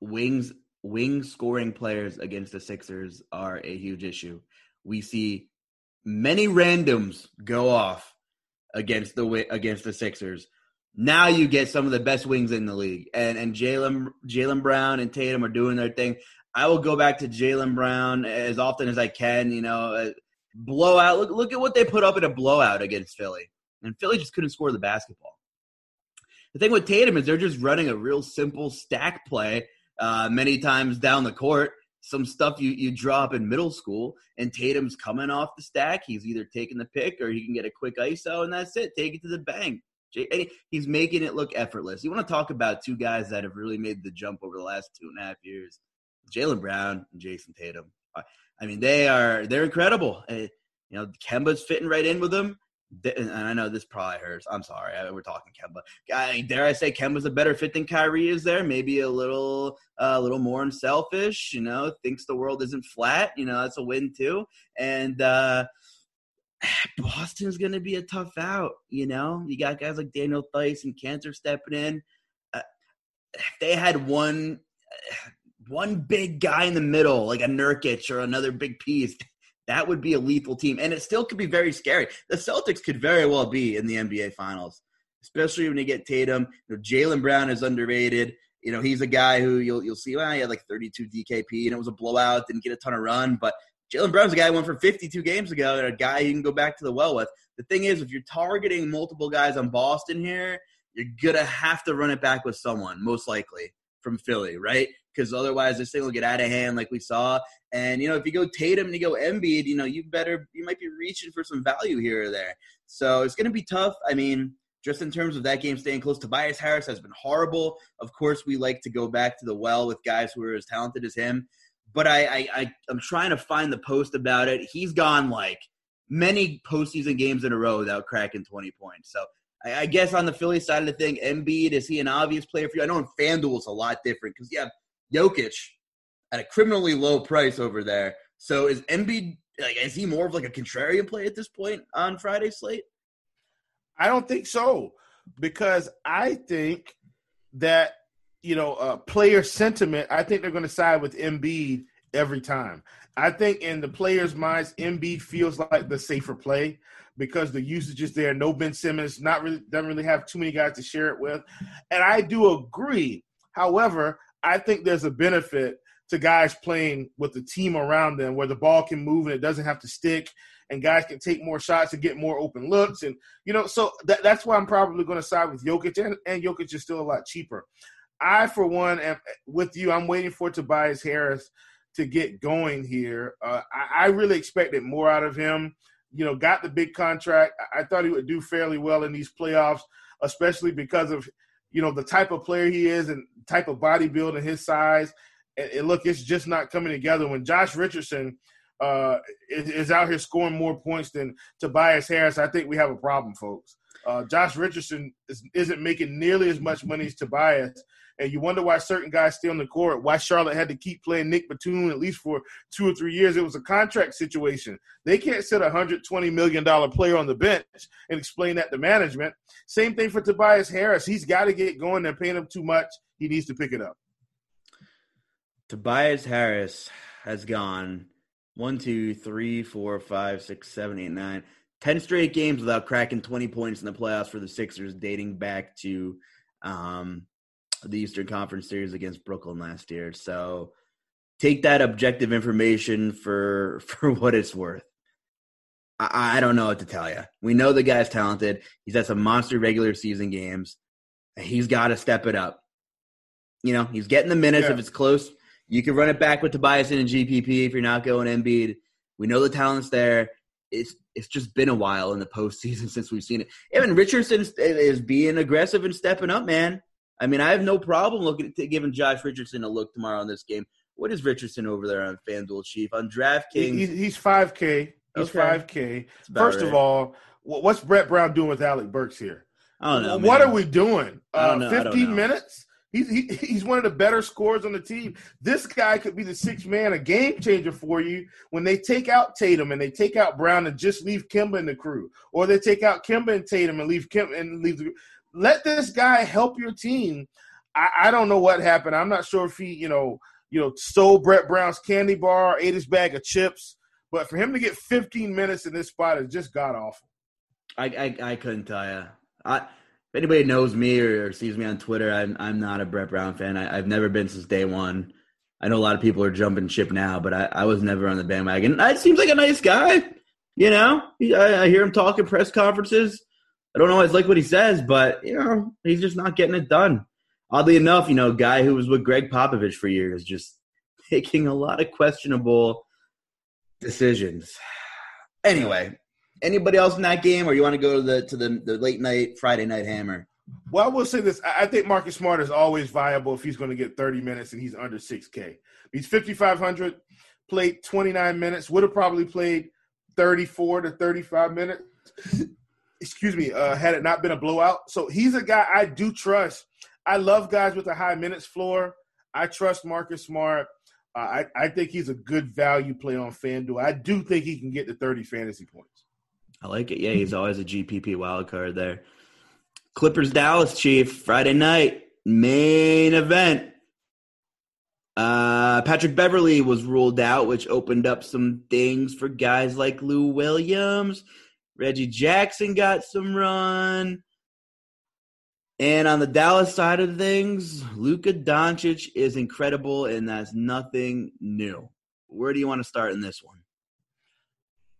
Wings wing scoring players against the Sixers are a huge issue. We see many randoms go off against the against the Sixers. Now you get some of the best wings in the league, and and Jaylen Jaylen Brown and Tatum are doing their thing. I will go back to Jaylen Brown as often as I can. You know, uh, blowout. Look look at what they put up in a blowout against Philly, and Philly just couldn't score the basketball. The thing with Tatum is they're just running a real simple stack play uh, many times down the court. Some stuff you, you drop in middle school, and Tatum's coming off the stack. He's either taking the pick or he can get a quick ISO, and that's it. Take it to the bank. He's making it look effortless. You want to talk about two guys that have really made the jump over the last two and a half years: Jaylen Brown and Jayson Tatum. I mean, they are they're incredible. You know, Kemba's fitting right in with them. And I know this probably hurts. I'm sorry. We're talking Kemba. I, dare I say Kemba's a better fit than Kyrie is there? Maybe a little, uh, a little more unselfish. You know, thinks the world isn't flat. You know, that's a win too. And uh, Boston's going to be a tough out. You know, you got guys like Daniel Theis and stepping in. Uh, they had one, one big guy in the middle, like a Nurkic or another big piece. That would be a lethal team, and it still could be very scary. The Celtics could very well be in the NBA Finals, especially when you get Tatum. You know, Jaylen Brown is underrated. You know, he's a guy who you'll you'll see. Well, he had like 32 DKP, and it was a blowout. Didn't get a ton of run, but Jaylen Brown's a guy who went for 52 games ago and a guy you can go back to the well with. The thing is, if you're targeting multiple guys on Boston here, you're going to have to run it back with someone, most likely. from Philly, right? Because otherwise this thing will get out of hand like we saw. And you know, if you go Tatum and you go Embiid, you know, you better you might be reaching for some value here or there. So it's going to be tough. I mean, just in terms of that game staying close, Tobias Harris has been horrible. Of course, we like to go back to the well with guys who are as talented as him. But I, I, I I'm trying to find the post about it. He's gone like many postseason games in a row without cracking 20 points. So I, I guess on the Philly side of the thing, Embiid is he an obvious player for you? I know in FanDuel it's a lot different because you have Jokic at a criminally low price over there. So is Embiid like is he more of like a contrarian play at this point on Friday slate? I don't think so because I think that you know uh, player sentiment. I think they're going to side with Embiid every time. I think in the players' minds, Embiid feels like the safer play because the usage is there. No Ben Simmons, not really doesn't really have too many guys to share it with, and I do agree. However, I think there's a benefit to guys playing with the team around them where the ball can move and it doesn't have to stick and guys can take more shots and get more open looks. And, you know, so that, that's why I'm probably going to side with Jokic and, and Jokic is still a lot cheaper. I, for one, am with you. I'm waiting for Tobias Harris to get going here. Uh, I, I, really expected more out of him. You know, got the big contract. I thought he would do fairly well in these playoffs, especially because of, you know, the type of player he is and type of body build and his size and, and look, it's just not coming together. When Josh Richardson uh, is, is, out here scoring more points than Tobias Harris, I think we have a problem, folks. Uh, Josh Richardson is, isn't making nearly as much money as Tobias, and you wonder why certain guys stay on the court. Why Charlotte had to keep playing Nick Batum at least for two or three years. It was a contract situation. They can't sit a hundred twenty million dollar player on the bench and explain that to management. Same thing for Tobias Harris. He's got to get going. They're paying him too much. He needs to pick it up. Tobias Harris has gone one, two, three, four, five, six, seven, eight, nine, ten straight games without cracking 20 points in the playoffs for the Sixers, dating back to um, the Eastern Conference Series against Brooklyn last year. So take that objective information for for what it's worth. I, I don't know what to tell you. We know the guy's talented. He's had some monster regular season games. He's got to step it up. You know, he's getting the minutes yeah. if it's close you can run it back with Tobias in GPP if you're not going Embiid. We know the talent's there. It's it's just been a while in the postseason since we've seen it. Evan Richardson is being aggressive and stepping up, man. I mean, I have no problem looking at giving Josh Richardson a look tomorrow on this game. What is Richardson over there on FanDuel Chief on DraftKings? he's five K. He's five K. First right. of all, what's Brett Brown doing with Alec Burks here? I don't know. What man. are we doing? Uh, Fifteen minutes? He's he, he's one of the better scorers on the team. This guy could be the sixth man, a game changer for you when they take out Tatum and they take out Brown and just leave Kemba in the crew, or they take out Kemba and Tatum and leave Kim and leave the. Let this guy help your team. I, I don't know what happened. I'm not sure if he, you know, you know, stole Brett Brown's candy bar, ate his bag of chips, but for him to get 15 minutes in this spot is just god awful. I, I I couldn't tell you. I if anybody knows me or, or, sees me on Twitter, I'm I'm not a Brett Brown fan. I, have never been since day one. I know a lot of people are jumping ship now, but I, I was never on the bandwagon. It seems like a nice guy, you know. I, I hear him talking press conferences. I don't always like what he says, but you know he's just not getting it done. Oddly enough, you know, guy who was with Gregg Popovich for years, just making a lot of questionable decisions. Anyway, anybody else in that game, or you want to go to the to the, the late night Friday night hammer? Well, I will say this: I think Marcus Smart is always viable if he's going to get 30 minutes and he's under 6K. He's 5,500, played 29 minutes, would have probably played 34 to 35 minutes. Excuse me, uh, had it not been a blowout. So he's a guy I do trust. I love guys with a high minutes floor. I trust Marcus Smart. Uh, I, I think he's a good value play on FanDuel. I do think he can get to 30 fantasy points. I like it. Yeah, he's always a GPP wild card there. Clippers Dallas Chief Friday night main event. Uh, Patrick Beverley was ruled out, which opened up some things for guys like Lou Williams. Reggie Jackson got some run. And on the Dallas side of things, Luka Doncic is incredible, and that's nothing new. Where do you want to start in this one?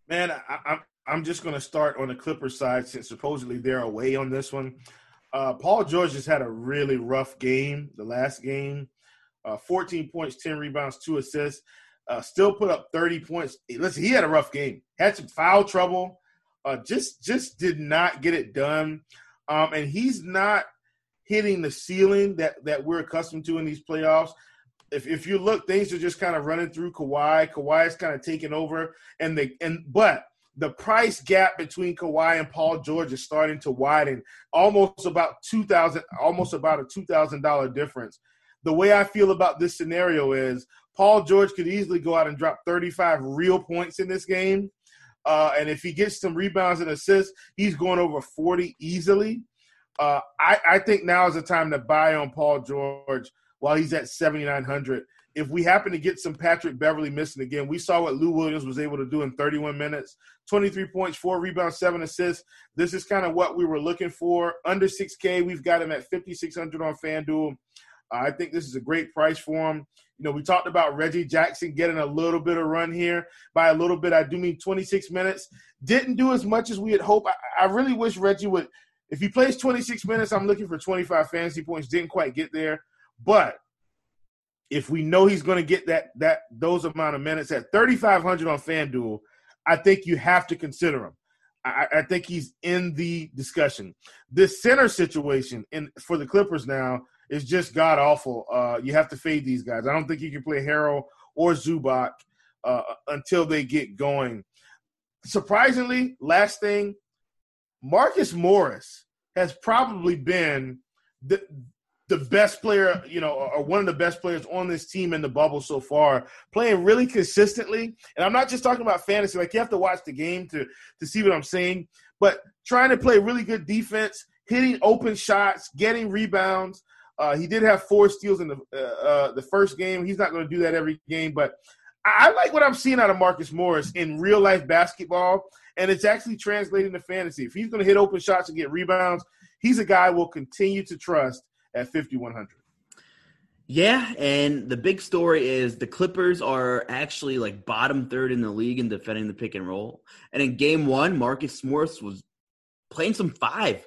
Man, I, I'm just going to start on the Clippers side since supposedly they're away on this one. Uh, Paul George has had a really rough game, the last game. uh, 14 points, 10 rebounds, two assists. Uh, still put up 30 points. Listen, he had a rough game. Had some foul trouble. Uh, just just did not get it done. Um, and he's not hitting the ceiling that that we're accustomed to in these playoffs. If if you look, things are just kind of running through Kawhi. Kawhi is kind of taking over, and they and but the price gap between Kawhi and Paul George is starting to widen, almost about two thousand, almost about a two thousand dollar difference. The way I feel about this scenario is Paul George could easily go out and drop 35 real points in this game. Uh, and if he gets some rebounds and assists, he's going over 40 easily. Uh, I, I, think now is the time to buy on Paul George while he's at 7,900. If we happen to get some Patrick Beverley missing again, we saw what Lou Williams was able to do in 31 minutes 23 points, four rebounds, seven assists. This is kind of what we were looking for. Under 6K, we've got him at 5,600 on FanDuel. I think this is a great price for him. You know, we talked about Reggie Jackson getting a little bit of run here. By a little bit, I do mean 26 minutes. Didn't do as much as we had hoped. I, I really wish Reggie would. If he plays 26 minutes, I'm looking for 25 fantasy points. Didn't quite get there, but if we know he's going to get that that those amount of minutes at 3,500 on FanDuel, I think you have to consider him. I, I, think he's in the discussion. This center situation in for the Clippers now is just god awful. Uh, you have to fade these guys. I don't think you can play Harrell or Zubac uh, until they get going. Surprisingly, last thing, Marcus Morris has probably been the the best player, you know, or one of the best players on this team in the bubble so far, playing really consistently. And I'm not just talking about fantasy; like you have to watch the game to to see what I'm saying. But trying to play really good defense, hitting open shots, getting rebounds. Uh, he did have four steals in the uh, uh, the first game. He's not going to do that every game, but I, I like what I'm seeing out of Marcus Morris in real life basketball, and it's actually translating to fantasy. If he's going to hit open shots and get rebounds, he's a guy we'll continue to trust at 5100. Yeah, and the big story is the Clippers are actually like bottom third in the league in defending the pick and roll. And in game one, Marcus Morris was playing some five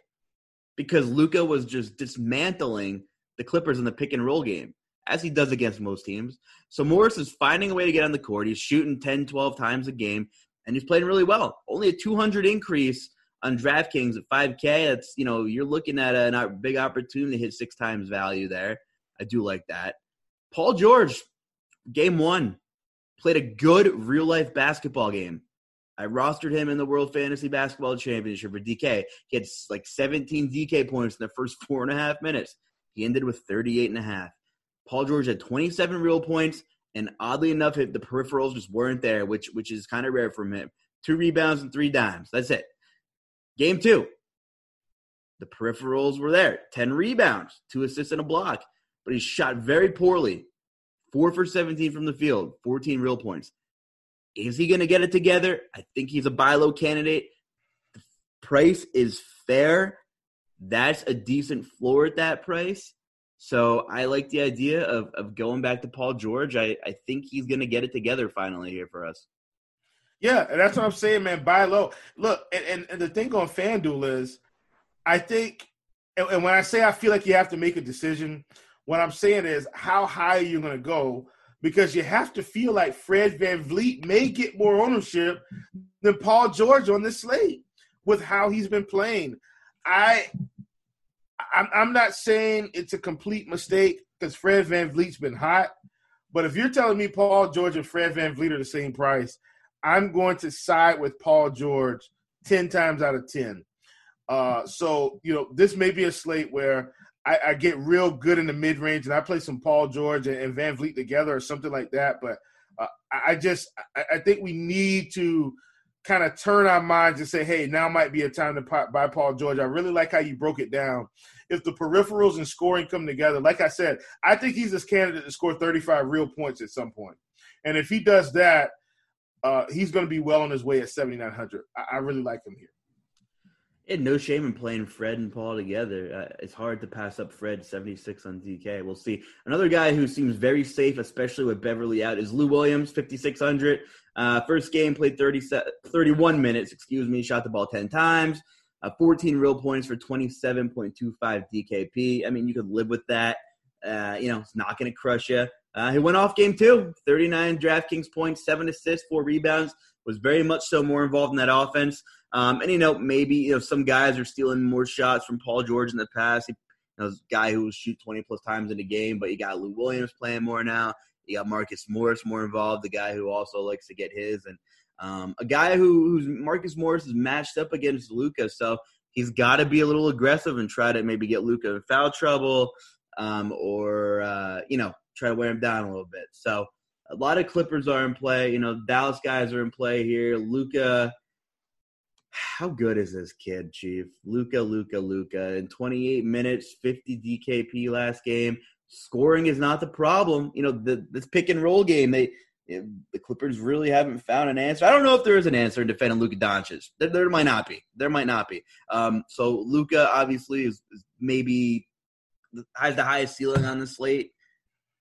because Luka was just dismantling the Clippers in the pick and roll game, as he does against most teams. So Morris is finding a way to get on the court. He's shooting 10, 12 times a game, and he's playing really well. Only a 200 increase on DraftKings at 5K. That's, you know, you're looking at a, a big opportunity to hit six times value there. I do like that. Paul George, game one, played a good real life basketball game. I rostered him in the World Fantasy Basketball Championship for DK. He had like 17 DK points in the first four and a half minutes. He ended with 38 and a half. Paul George had 27 real points, and oddly enough, the peripherals just weren't there, which which is kind of rare from him. Two rebounds and three dimes. That's it. Game two, the peripherals were there. 10 rebounds, two assists and a block, but he shot very poorly. Four for 17 from the field, 14 real points. Is he going to get it together? I think he's a buy low candidate. The price is fair. That's a decent floor at that price. So I like the idea of, of going back to Paul George. I, I think he's going to get it together finally here for us. Yeah, that's what I'm saying, man. Buy low. Look, and, and, and the thing on FanDuel is, I think, and, and, when I say I feel like you have to make a decision, what I'm saying is how high are you going to go? Because you have to feel like Fred VanVleet may get more ownership than Paul George on this slate with how he's been playing. I, I'm, I'm not saying it's a complete mistake because Fred VanVleet's been hot, but if you're telling me Paul George and Fred VanVleet are the same price – I'm going to side with Paul George 10 times out of 10. Uh, so, you know, this may be a slate where I, I get real good in the mid range and I play some Paul George and, and, VanVleet together or something like that. But uh, I just, I, I, think we need to kind of turn our minds and say, hey, now might be a time to buy Paul George. I really like how you broke it down. If the peripherals and scoring come together, like I said, I think he's this candidate to score 35 real points at some point. And if he does that, uh, he's going to be well on his way at 7,900. I, I really like him here. Yeah, no shame in playing Fred and Paul together. Uh, it's hard to pass up Fred 76 on DK. We'll see. Another guy who seems very safe, especially with Beverley out, is Lou Williams, 5,600. Uh, first game played 30, 31 minutes, excuse me, shot the ball 10 times, uh, 14 real points for 27.25 DKP. I mean, you could live with that. Uh, you know, it's not going to crush you. Uh, he went off game two, 39 DraftKings points, seven assists, four rebounds. Was very much so more involved in that offense. Um, and you know, maybe you know some guys are stealing more shots from Paul George in the past. He, you know, a guy who shoot 20 plus times in a game, but you got Lou Williams playing more now. You got Marcus Morris more involved, the guy who also likes to get his, and um, a guy who who's Marcus Morris is matched up against Luka, so he's got to be a little aggressive and try to maybe get Luka in foul trouble, um, or uh, you know try to wear him down a little bit. So a lot of Clippers are in play. You know, Dallas guys are in play here. Luka, how good is this kid, Chief? Luka, Luka, Luka. In 28 minutes, 50 DKP last game. Scoring is not the problem. You know, the this pick and roll game, they the Clippers really haven't found an answer. I don't know if there is an answer in defending Luka Doncic. There, there might not be. There might not be. Um, so Luka obviously is, is maybe has the highest ceiling on the slate,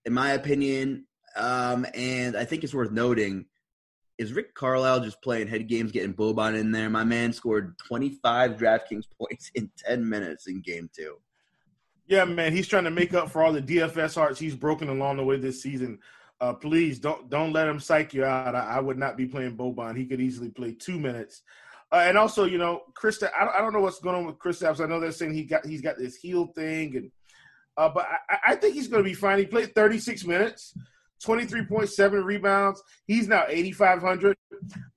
in my opinion. Um, and I think it's worth noting is Rick Carlisle just playing head games, getting Boban in there. My man scored 25 DraftKings points in 10 minutes in game two. Yeah, man, he's trying to make up for all the DFS hearts he's broken along the way this season. Uh, please don't don't let him psych you out. I, I, would not be playing Boban. He could easily play two minutes. Uh, and also, you know, Chris, I, I don't know what's going on with Chris Kristaps. I know they're saying he got he's got this heel thing, and uh, but I, I think he's going to be fine. He played 36 minutes. 23.7 rebounds. He's now 8,500.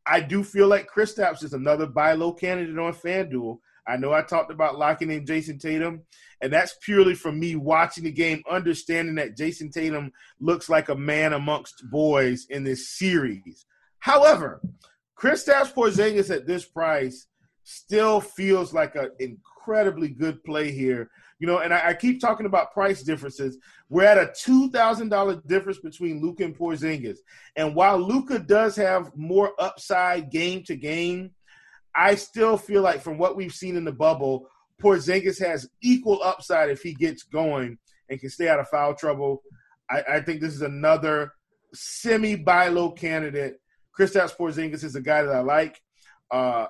I do feel like Chris Kristaps is another buy low candidate on FanDuel. I know I talked about locking in Jayson Tatum, and that's purely from me watching the game, understanding that Jayson Tatum looks like a man amongst boys in this series. However, Kristaps Porzingis at this price still feels like an incredibly good play here you know, and I, I keep talking about price differences. We're at a two thousand dollar difference between Luka and Porzingis, and while Luka does have more upside game to game, I still feel like from what we've seen in the bubble, Porzingis has equal upside if he gets going and can stay out of foul trouble. I, I think this is another semi buy low candidate. Kristaps Porzingis is a guy that I like. Uh,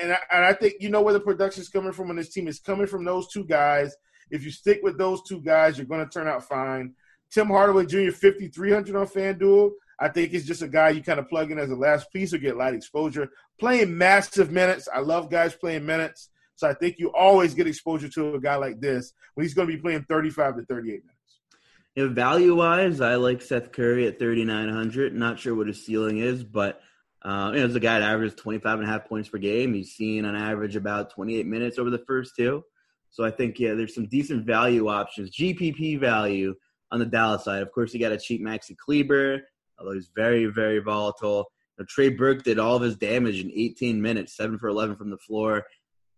and I, and I think you know where the production is coming from on this team. It's coming from those two guys if you stick with those two guys, you're going to turn out fine. Tim Hardaway Jr. 5,300 on FanDuel. I think he's just a guy you kind of plug in as a last piece or get light exposure. Playing massive minutes. I love guys playing minutes. So I think you always get exposure to a guy like this when he's going to be playing 35 to 38 minutes. Value wise, I like Seth Curry at 3,900. Not sure what his ceiling is, but uh, you know, as a guy that averages 25 and a half points per game, he's seen on average about 28 minutes over the first two. So I think yeah, there's some decent value options. GPP value on the Dallas side. Of course, you got a cheap Maxi Kleber, although he's very very volatile. Now, Trey Burke did all of his damage in 18 minutes, seven for 11 from the floor.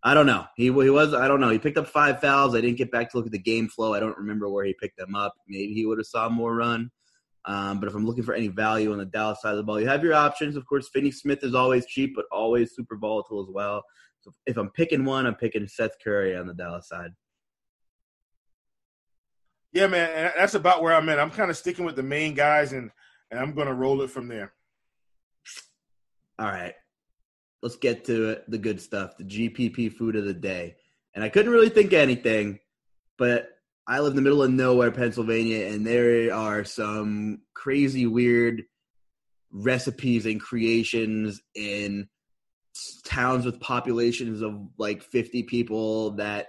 I don't know. He, he was I don't know. He picked up five fouls. I didn't get back to look at the game flow. I don't remember where he picked them up. Maybe he would have saw more run. Um, but if I'm looking for any value on the Dallas side of the ball, you have your options. Of course, Finney Smith is always cheap, but always super volatile as well. So if I'm picking one, I'm picking Seth Curry on the Dallas side. Yeah, man, that's about where I'm at. I'm kind of sticking with the main guys, and and I'm going to roll it from there. All right, let's get to it, the good stuff, the GPP food of the day. And I couldn't really think of anything, but I live in the middle of nowhere, Pennsylvania, and there are some crazy, weird recipes and creations in towns with populations of like 50 people that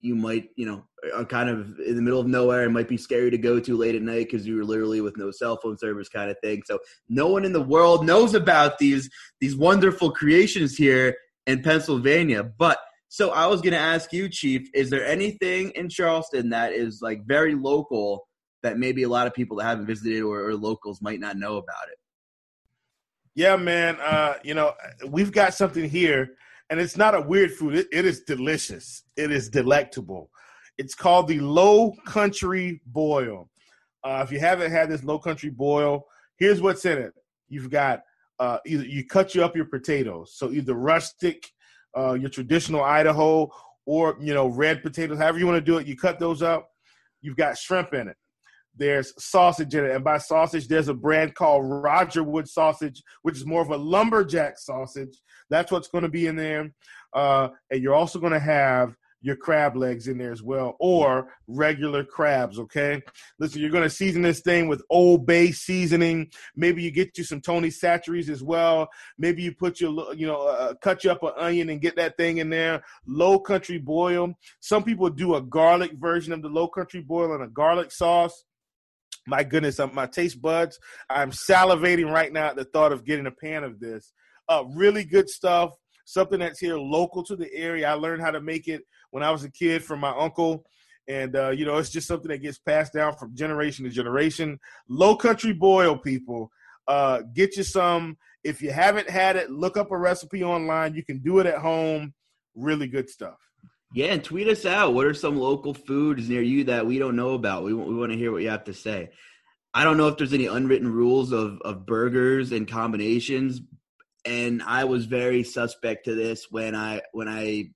you might, you know, are kind of in the middle of nowhere and might be scary to go to late at night because you're literally with no cell phone service kind of thing. So no one in the world knows about these these wonderful creations here in Pennsylvania. But so I was going to ask you, Chief, is there anything in Charleston that is like very local that maybe a lot of people that haven't visited or, or locals might not know about it? Yeah, man. Uh, you know, we've got something here, and it's not a weird food. It, it is delicious. It is delectable. It's called the Low Country Boil. Uh, if you haven't had this Low Country Boil, here's what's in it. You've got uh, either you cut you up your potatoes, so either rustic, uh, your traditional Idaho, or you know red potatoes, however you want to do it. You cut those up. You've got shrimp in it there's sausage in it. And by sausage, there's a brand called Roger Wood sausage, which is more of a lumberjack sausage. That's what's going to be in there. Uh, and you're also going to have your crab legs in there as well, or regular crabs. Okay, listen, you're gonna season this thing with Old Bay seasoning. Maybe you get you some Tony Chachere's as well. Maybe you put your, you know, uh, cut you up an onion and get that thing in there. Low country boil. Some people do a garlic version of the low country boil and a garlic sauce. My goodness, uh, my taste buds. I'm salivating right now at the thought of getting a pan of this. Uh, really good stuff. Something that's here local to the area. I learned how to make it when I was a kid from my uncle. And, uh, you know, it's just something that gets passed down from generation to generation. Low country boil, people. Uh, get you some. If you haven't had it, look up a recipe online. You can do it at home. Really good stuff. Yeah, and tweet us out. What are some local foods near you that we don't know about? We, we want to hear what you have to say. I don't know if there's any unwritten rules of, of burgers and combinations, and I was very suspect to this when I when I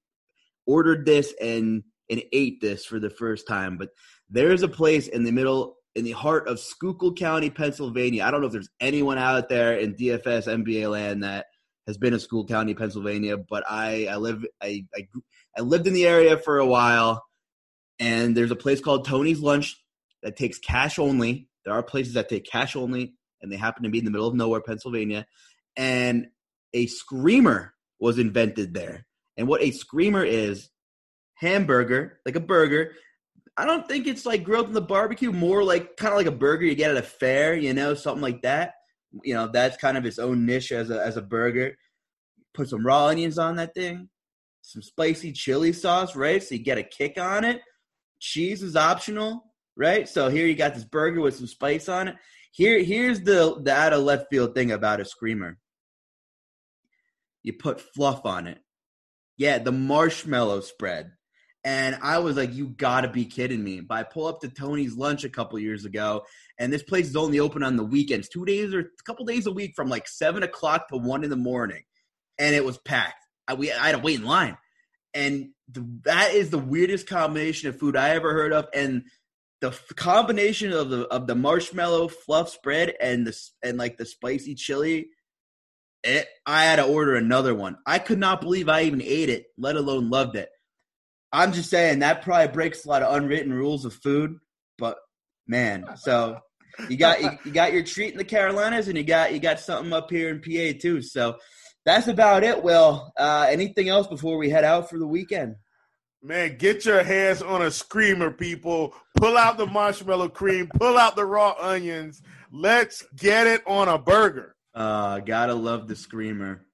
ordered this and and ate this for the first time. But there's a place in the middle in the heart of Schuylkill County, Pennsylvania. I don't know if there's anyone out there in DFS NBA land that has been in Schuylkill County, Pennsylvania, but I I live I, I I lived in the area for a while, and there's a place called Tony's Lunch that takes cash only. There are places that take cash only, and they happen to be in the middle of nowhere, Pennsylvania. And a screamer was invented there. And what a screamer is, hamburger, like a burger. I don't think it's like grilled in the barbecue, more like kind of like a burger you get at a fair, you know, something like that. You know, that's kind of its own niche as a as a burger. Put some raw onions on that thing, some spicy chili sauce, right? So you get a kick on it. Cheese is optional, right? So here you got this burger with some spice on it. Here, here's the the out of left field thing about a screamer. You put fluff on it. Yeah, the marshmallow spread. And I was like, you gotta be kidding me. But I pull up to Tony's lunch a couple years ago, and this place is only open on the weekends, two days or a couple days a week from like seven o'clock to one in the morning. And it was packed. I, we, I had to wait in line. And the, that is the weirdest combination of food I ever heard of. And the f- combination of the of the marshmallow fluff spread and the and like the spicy chili, it, I had to order another one. I could not believe I even ate it, let alone loved it. I'm just saying that probably breaks a lot of unwritten rules of food, but man, so you got you, you got your treat in the Carolinas, and you got you got something up here in PA too. So that's about it. Will uh, anything else before we head out for the weekend? Man, get your hands on a screamer, people. Pull out the marshmallow cream, pull out the raw onions. Let's get it on a burger. Uh, gotta love the screamer.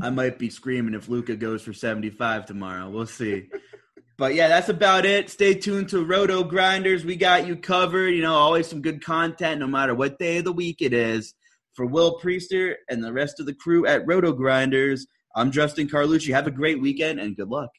I might be screaming if Luka goes for 75 tomorrow. We'll see. But yeah, that's about it. Stay tuned to Roto Grinders. We got you covered. You know, always some good content no matter what day of the week it is. For Will Priester and the rest of the crew at Roto Grinders, I'm Justin Carlucci. Have a great weekend and good luck.